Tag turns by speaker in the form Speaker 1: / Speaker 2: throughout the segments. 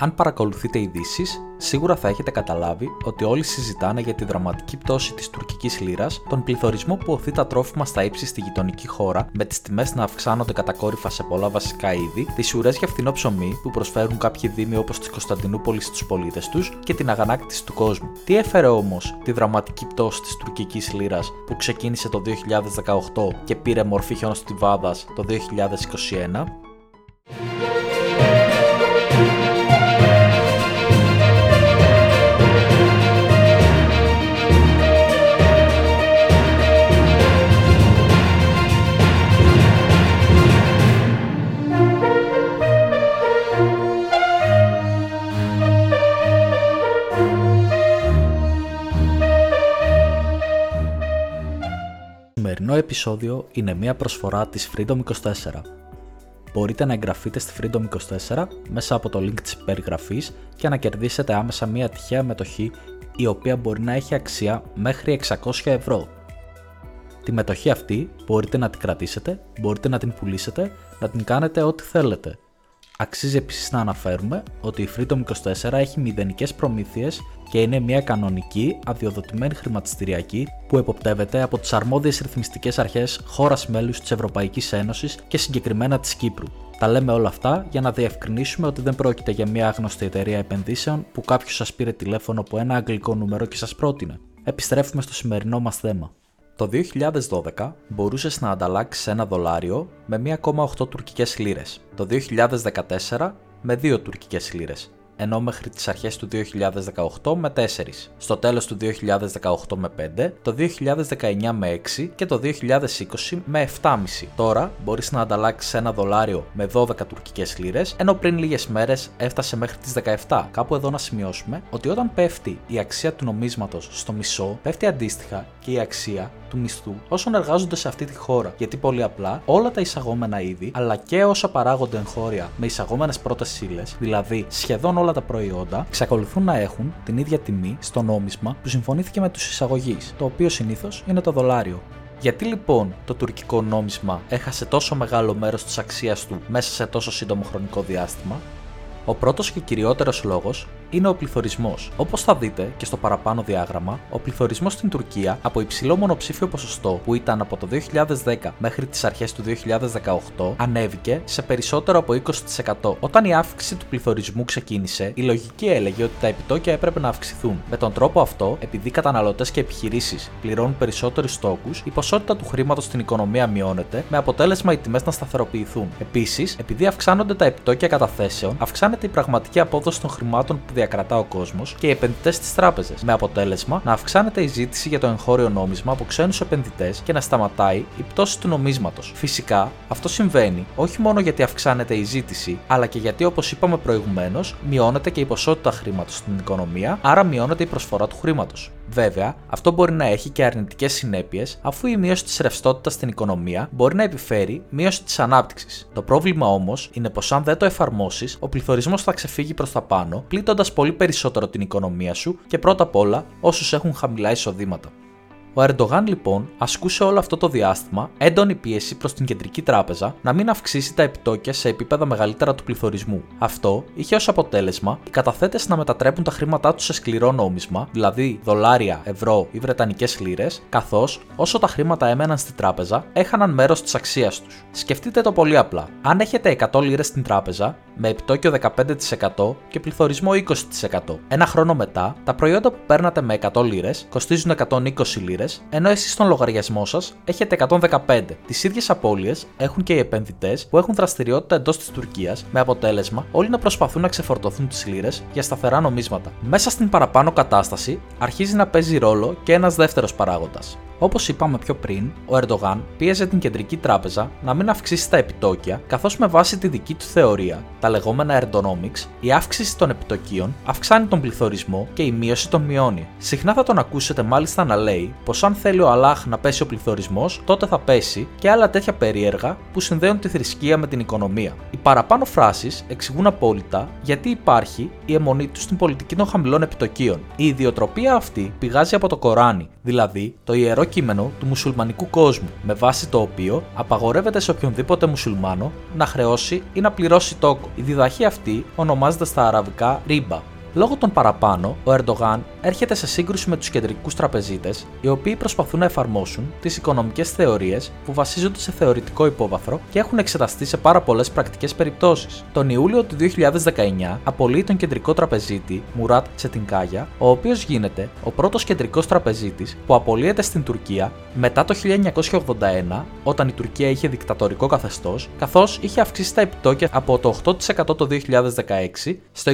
Speaker 1: Αν παρακολουθείτε ειδήσεις, σίγουρα θα έχετε καταλάβει ότι όλοι συζητάνε για τη δραματική πτώση της τουρκικής λίρα, τον πληθωρισμό που οθεί τα τρόφιμα στα ύψη στη γειτονική χώρα, με τις τιμές να αυξάνονται κατακόρυφα σε πολλά βασικά είδη, τις ουρέ για φθηνό ψωμί που προσφέρουν κάποιοι δήμοι όπως της Κωνσταντινούπολης στους πολίτες τους και την αγανάκτηση του κόσμου. Τι έφερε όμως τη δραματική πτώση της τουρκικής λίρα που ξεκίνησε το 2018 και πήρε μορφή χιονοστιβάδα το 2021. Επεισόδιο είναι μια προσφορά της Freedom24. Μπορείτε να εγγραφείτε στη Freedom24 μέσα από το link της περιγραφής και να κερδίσετε άμεσα μια τυχαία μετοχή η οποία μπορεί να έχει αξία μέχρι 600 ευρώ. Τη μετοχή αυτή μπορείτε να την κρατήσετε, μπορείτε να την πουλήσετε, να την κάνετε ό,τι θέλετε. Αξίζει επίσης να αναφέρουμε ότι η Freedom 24 έχει μηδενικές προμήθειες και είναι μια κανονική αδειοδοτημένη χρηματιστηριακή που εποπτεύεται από τις αρμόδιες ρυθμιστικές αρχές χώρας μέλους της Ευρωπαϊκής Ένωσης και συγκεκριμένα της Κύπρου. Τα λέμε όλα αυτά για να διευκρινίσουμε ότι δεν πρόκειται για μια άγνωστη εταιρεία επενδύσεων που κάποιος σας πήρε τηλέφωνο από ένα αγγλικό νούμερο και σας πρότεινε. Επιστρέφουμε στο σημερινό μας θέμα. Το 2012 μπορούσες να ανταλλάξεις ένα δολάριο με 1,8 τουρκικές λίρες. Το 2014 με 2 τουρκικές λίρες ενώ μέχρι τις αρχές του 2018 με 4, στο τέλος του 2018 με 5, το 2019 με 6 και το 2020 με 7,5. Τώρα μπορείς να ανταλλάξεις ένα δολάριο με 12 τουρκικές λίρες, ενώ πριν λίγες μέρες έφτασε μέχρι τις 17. Κάπου εδώ να σημειώσουμε ότι όταν πέφτει η αξία του νομίσματος στο μισό, πέφτει αντίστοιχα και η αξία του μισθού όσων εργάζονται σε αυτή τη χώρα. Γιατί πολύ απλά όλα τα εισαγόμενα είδη, αλλά και όσα παράγονται εγχώρια με εισαγόμενες πρώτες ύλε, δηλαδή σχεδόν όλα τα προϊόντα, εξακολουθούν να έχουν την ίδια τιμή στο νόμισμα που συμφωνήθηκε με τους εισαγωγείς, το οποίο συνήθως είναι το δολάριο. Γιατί λοιπόν το τουρκικό νόμισμα έχασε τόσο μεγάλο μέρος της αξίας του μέσα σε τόσο σύντομο χρονικό διάστημα, ο πρώτος και κυριότερος λόγος είναι ο πληθωρισμός. Όπως θα δείτε και στο παραπάνω διάγραμμα, ο πληθωρισμός στην Τουρκία από υψηλό μονοψήφιο ποσοστό που ήταν από το 2010 μέχρι τις αρχές του 2018 ανέβηκε σε περισσότερο από 20%. Όταν η αύξηση του πληθωρισμού ξεκίνησε, η λογική έλεγε ότι τα επιτόκια έπρεπε να αυξηθούν. Με τον τρόπο αυτό, επειδή καταναλωτές και επιχειρήσεις πληρώνουν περισσότερους στόκου, η ποσότητα του χρήματος στην οικονομία μειώνεται, με αποτέλεσμα οι τιμές να σταθεροποιηθούν. Επίσης, επειδή αυξάνονται τα επιτόκια καταθέσεων, αυξάνεται η πραγματική απόδοση των χρημάτων που διακρατά ο κόσμος και οι επενδυτές στις τράπεζες, με αποτέλεσμα να αυξάνεται η ζήτηση για το εγχώριο νόμισμα από ξένους επενδυτές και να σταματάει η πτώση του νομίσματος. Φυσικά, αυτό συμβαίνει όχι μόνο γιατί αυξάνεται η ζήτηση, αλλά και γιατί, όπως είπαμε προηγουμένως, μειώνεται και η ποσότητα χρήματος στην οικονομία, άρα μειώνεται η προσφορά του χρήματος. Βέβαια, αυτό μπορεί να έχει και αρνητικές συνέπειες, αφού η μείωση της ρευστότητας στην οικονομία μπορεί να επιφέρει μείωση της ανάπτυξης. Το πρόβλημα όμως είναι πως αν δεν το εφαρμόσεις, ο πληθωρισμός θα ξεφύγει προς τα πάνω, πλήττοντας πολύ περισσότερο την οικονομία σου και πρώτα απ' όλα όσους έχουν χαμηλά εισοδήματα. Ο Ερντογάν λοιπόν ασκούσε όλο αυτό το διάστημα έντονη πίεση προς την κεντρική τράπεζα να μην αυξήσει τα επιτόκια σε επίπεδα μεγαλύτερα του πληθωρισμού. Αυτό είχε ως αποτέλεσμα οι καταθέτες να μετατρέπουν τα χρήματά τους σε σκληρό νόμισμα, δηλαδή δολάρια, ευρώ ή βρετανικές λίρες, καθώς όσο τα χρήματα έμεναν στη τράπεζα έχαναν μέρος της αξίας τους. Σκεφτείτε το πολύ απλά. Αν έχετε 100 λίρες στην τράπεζα, με επιτόκιο 15% και πληθωρισμό 20%. Ένα χρόνο μετά, τα προϊόντα που παίρνατε με 100 λίρες κοστίζουν 120 λίρες, ενώ εσείς στον λογαριασμό σας έχετε 115. Τις ίδιες απώλειες έχουν και οι επενδυτές που έχουν δραστηριότητα εντός της Τουρκίας, με αποτέλεσμα όλοι να προσπαθούν να ξεφορτωθούν τις λίρες για σταθερά νομίσματα. Μέσα στην παραπάνω κατάσταση αρχίζει να παίζει ρόλο και ένας δεύτερος παράγοντας. Όπως είπαμε πιο πριν, ο Ερντογάν πίεζε την κεντρική τράπεζα να μην αυξήσει τα επιτόκια, καθώς με βάση τη δική του θεωρία, τα λεγόμενα Erdonomics, η αύξηση των επιτοκίων αυξάνει τον πληθωρισμό και η μείωση τον μειώνει. Συχνά θα τον ακούσετε μάλιστα να λέει πως αν θέλει ο Αλάχ να πέσει ο πληθωρισμός, τότε θα πέσει και άλλα τέτοια περίεργα που συνδέουν τη θρησκεία με την οικονομία. Οι παραπάνω φράσεις εξηγούν απόλυτα γιατί υπάρχει η αιμονή τους στην πολιτική των χαμηλών επιτοκίων. Η ιδιοτροπία αυτή πηγάζει από το Κοράνι, δηλαδή το ιερό κείμενο του μουσουλμανικού κόσμου, με βάση το οποίο απαγορεύεται σε οποιονδήποτε μουσουλμάνο να χρεώσει ή να πληρώσει τόκο. Η διδαχή αυτή ονομάζεται στα αραβικά ρίμπα Λόγω των παραπάνω, ο Ερντογάν έρχεται σε σύγκρουση με τους κεντρικούς τραπεζίτες, οι οποίοι προσπαθούν να εφαρμόσουν τις οικονομικές θεωρίες που βασίζονται σε θεωρητικό υπόβαθρο και έχουν εξεταστεί σε πάρα πολλές πρακτικές περιπτώσεις. Τον Ιούλιο του 2019 απολύει τον κεντρικό τραπεζίτη Μουράτ Τσετινκάγια, ο οποίος γίνεται ο πρώτος κεντρικός τραπεζίτης που απολύεται στην Τουρκία μετά το 1981, όταν η Τουρκία είχε δικτατορικό καθεστώς, καθώς είχε αυξήσει τα επιτόκια από το 8% το 2016 στο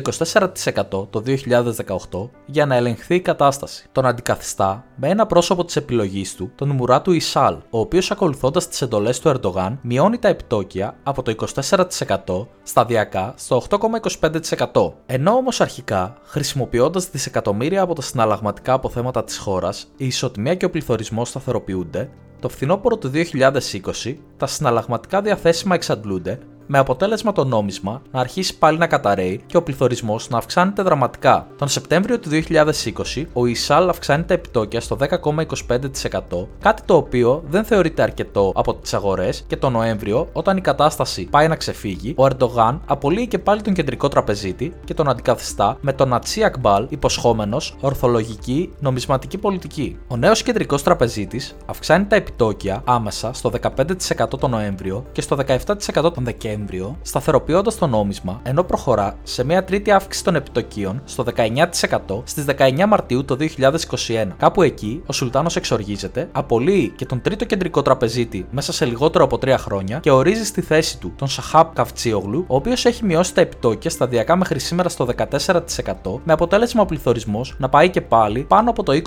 Speaker 1: 24% το 2018 για να ελεγχθεί η κατάσταση. Τον αντικαθιστά με ένα πρόσωπο της επιλογής του, τον Μουράτου Ισάλ, ο οποίος ακολουθώντας τις εντολές του Ερντογάν μειώνει τα επιτόκια από το 24% σταδιακά στο 8,25%. Ενώ όμως αρχικά, χρησιμοποιώντας δισεκατομμύρια από τα συναλλαγματικά αποθέματα της χώρας, η ισοτιμία και ο πληθωρισμός σταθεροποιούνται, το φθινόπωρο του 2020 τα συναλλαγματικά διαθέσιμα εξαντλούνται με αποτέλεσμα το νόμισμα να αρχίσει πάλι να καταραίει και ο πληθωρισμός να αυξάνεται δραματικά. Τον Σεπτέμβριο του 2020, ο Ισάλ αυξάνει τα επιτόκια στο 10,25%, κάτι το οποίο δεν θεωρείται αρκετό από τις αγορές και τον Νοέμβριο, όταν η κατάσταση πάει να ξεφύγει, ο Ερντογάν απολύει και πάλι τον κεντρικό τραπεζίτη και τον αντικαθιστά με τον Ατσί Ακμπάλ υποσχόμενος ορθολογική νομισματική πολιτική. Ο νέος κεντρικός τραπεζίτης αυξάνει τα επιτόκια άμεσα στο 15% τον Νοέμβριο και στο 17% τον Δεκέμβριο Δεκέμβριο, σταθεροποιώντας το νόμισμα, ενώ προχωρά σε μια τρίτη αύξηση των επιτοκίων στο 19% στις 19 Μαρτίου το 2021. Κάπου εκεί, ο Σουλτάνος εξοργίζεται, απολύει και τον τρίτο κεντρικό τραπεζίτη μέσα σε λιγότερο από 3 χρόνια και ορίζει στη θέση του τον Σαχάπ Καυτσίογλου, ο οποίος έχει μειώσει τα επιτόκια σταδιακά μέχρι σήμερα στο 14%, με αποτέλεσμα ο πληθωρισμός να πάει και πάλι πάνω από το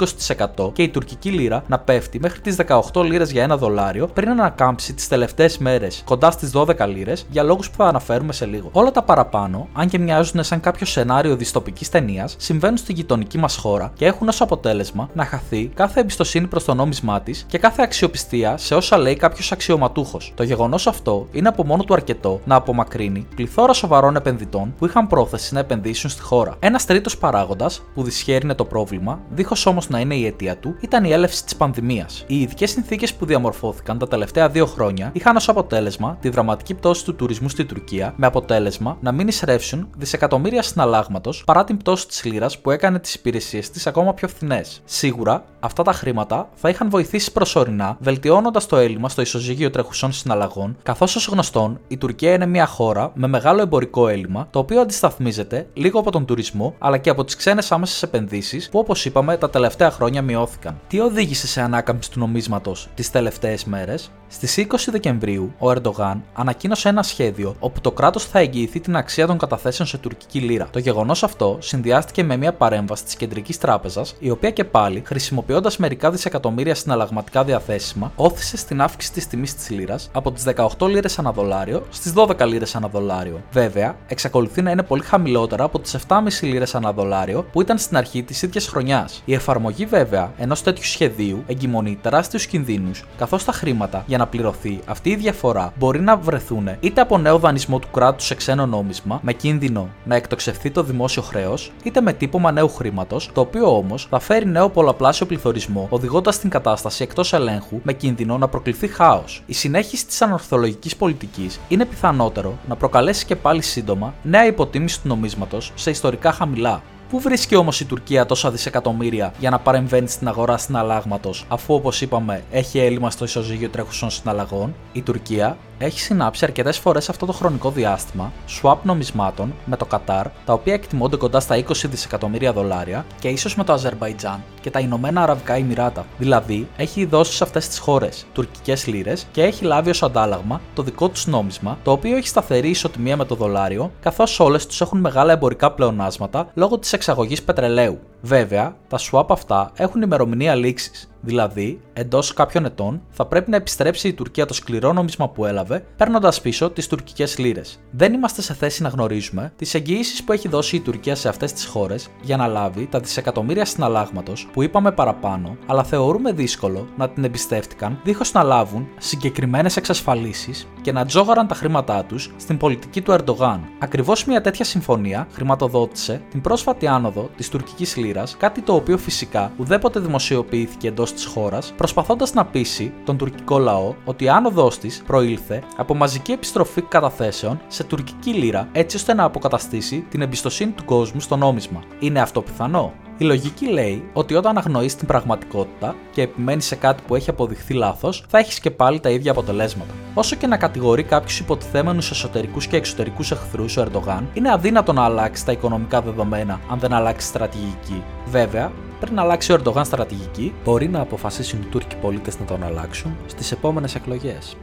Speaker 1: 20% και η τουρκική λίρα να πέφτει μέχρι τις 18 λίρες για ένα δολάριο πριν ανακάμψει τις τελευταίες μέρες κοντά στις 12 λίρες για λόγους που θα αναφέρουμε σε λίγο. Όλα τα παραπάνω, αν και μοιάζουν σαν κάποιο σενάριο διστοπικής ταινίας, συμβαίνουν στη γειτονική μας χώρα και έχουν ως αποτέλεσμα να χαθεί κάθε εμπιστοσύνη προς το νόμισμά της και κάθε αξιοπιστία σε όσα λέει κάποιος αξιωματούχος. Το γεγονός αυτό είναι από μόνο του αρκετό να απομακρύνει πληθώρα σοβαρών επενδυτών που είχαν πρόθεση να επενδύσουν στη χώρα. Ένας τρίτος παράγοντας που δυσχέρινε το πρόβλημα, δίχως όμως να είναι η αιτία του, ήταν η έλευση της πανδημίας. Οι ειδικές συνθήκες που διαμορφώθηκαν τα τελευταία δύο χρόνια είχαν ως αποτέλεσμα τη δραματική πτώση του τουρισμούς στη Τουρκία, με αποτέλεσμα να μην εισρεύσουν δισεκατομμύρια συναλλάγματος παρά την πτώση της λίρας που έκανε τις υπηρεσίες της ακόμα πιο φθηνές. Σίγουρα, αυτά τα χρήματα θα είχαν βοηθήσει προσωρινά, βελτιώνοντας το έλλειμμα στο ισοζύγιο τρεχουσών συναλλαγών, καθώς ως γνωστόν η Τουρκία είναι μια χώρα με μεγάλο εμπορικό έλλειμμα, το οποίο αντισταθμίζεται λίγο από τον τουρισμό αλλά και από τις ξένες άμεσες επενδύσεις που, όπως είπαμε, τα τελευταία χρόνια μειώθηκαν. Τι οδήγησε σε ανάκαμψη του νομίσματος τις τελευταίες μέρες, στις 20 Δεκεμβρίου ο Ερντογάν ανακοίνωσε ένα σχέδιο όπου το κράτος θα εγγυηθεί την αξία των καταθέσεων σε τουρκική λίρα. Το γεγονός αυτό συνδυάστηκε με μια παρέμβαση της Κεντρικής Τράπεζας, η οποία και πάλι, χρησιμοποιώντας μερικά δισεκατομμύρια συναλλαγματικά διαθέσιμα, όθησε στην αύξηση της τιμής της λίρας από τις 18 λίρες ανά δολάριο στις 12 λίρες ανά δολάριο. Βέβαια, εξακολουθεί να είναι πολύ χαμηλότερα από τις 7,5 λίρες ανά δολάριο που ήταν στην αρχή της ίδιας χρονιάς. Η εφαρμογή, βέβαια, ενός τέτοιου σχεδίου εγκυμονεί τεράστιους κινδύνους, καθώς τα χρήματα για να πληρωθεί αυτή η διαφορά μπορεί να βρεθούν είτε από νέο δανεισμό του κράτους σε ξένο νόμισμα, με κίνδυνο να εκτοξευθεί το δημόσιο χρέος, είτε με τύπομα νέου χρήματος, το οποίο όμως θα φέρει νέο πολλαπλάσιο πληθωρισμό, οδηγώντας την κατάσταση εκτός ελέγχου με κίνδυνο να προκληθεί χάος. Η συνέχιση της ανορθολογικής πολιτικής είναι πιθανότερο να προκαλέσει και πάλι σύντομα νέα υποτίμηση του νομίσματος σε ιστορικά χαμηλά. Πού βρίσκει όμως η Τουρκία τόσα δισεκατομμύρια για να παρεμβαίνει στην αγορά συναλλάγματος, αφού όπως είπαμε έχει έλλειμμα στο ισοζύγιο τρέχουσων συναλλαγών, η Τουρκία έχει συνάψει αρκετές φορές αυτό το χρονικό διάστημα swap νομισμάτων με το Κατάρ, τα οποία εκτιμώνται κοντά στα 20 δισεκατομμύρια δολάρια, και ίσως με το Αζερβαϊτζάν και τα Ηνωμένα Αραβικά Εμμυράτα. Δηλαδή, έχει δώσει σε αυτές τις χώρες τουρκικές λίρες και έχει λάβει ως αντάλλαγμα το δικό τους νόμισμα, το οποίο έχει σταθερή ισοτιμία με το δολάριο, καθώς όλες τους έχουν μεγάλα εμπορικά πλεονάσματα λόγω της εξαγωγής πετρελαίου. Βέβαια, τα swap αυτά έχουν ημερομηνία λήξης Δηλαδή, εντός κάποιων ετών θα πρέπει να επιστρέψει η Τουρκία το σκληρό νόμισμα που έλαβε, παίρνοντας πίσω τις τουρκικές λίρες. Δεν είμαστε σε θέση να γνωρίζουμε τις εγγυήσεις που έχει δώσει η Τουρκία σε αυτές τις χώρες για να λάβει τα δισεκατομμύρια συναλλάγματος που είπαμε παραπάνω, αλλά θεωρούμε δύσκολο να την εμπιστεύτηκαν δίχως να λάβουν συγκεκριμένες εξασφαλίσεις και να τζόγαραν τα χρήματά τους στην πολιτική του Ερντογάν. Ακριβώς μια τέτοια συμφωνία χρηματοδότησε την πρόσφατη άνοδο της τουρκικής λίρα, κάτι το οποίο φυσικά ουδέποτε δημοσιοποιήθηκε εντός της χώρας, προσπαθώντας να πείσει τον τουρκικό λαό ότι η άνοδό της προήλθε από μαζική επιστροφή καταθέσεων σε τουρκική λίρα έτσι ώστε να αποκαταστήσει την εμπιστοσύνη του κόσμου στο νόμισμα. Είναι αυτό πιθανό; Η λογική λέει ότι όταν αγνοείς την πραγματικότητα και επιμένεις σε κάτι που έχει αποδειχθεί λάθος, θα έχεις και πάλι τα ίδια αποτελέσματα. Όσο και να κατηγορεί κάποιους υποτιθέμενους εσωτερικούς και εξωτερικούς εχθρούς ο Ερντογάν, είναι αδύνατο να αλλάξει τα οικονομικά δεδομένα αν δεν αλλάξει στρατηγική. Βέβαια, πριν αλλάξει ο Ερντογάν στρατηγική, μπορεί να αποφασίσουν οι Τούρκοι πολίτες να τον αλλάξουν στις επόμενες εκλογές.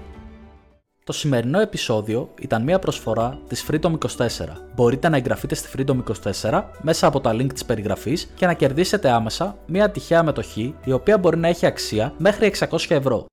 Speaker 1: Το σημερινό επεισόδιο ήταν μια προσφορά της Freedom24. Μπορείτε να εγγραφείτε στη Freedom24 μέσα από τα link της περιγραφής και να κερδίσετε άμεσα μια τυχαία μετοχή η οποία μπορεί να έχει αξία μέχρι 600 ευρώ.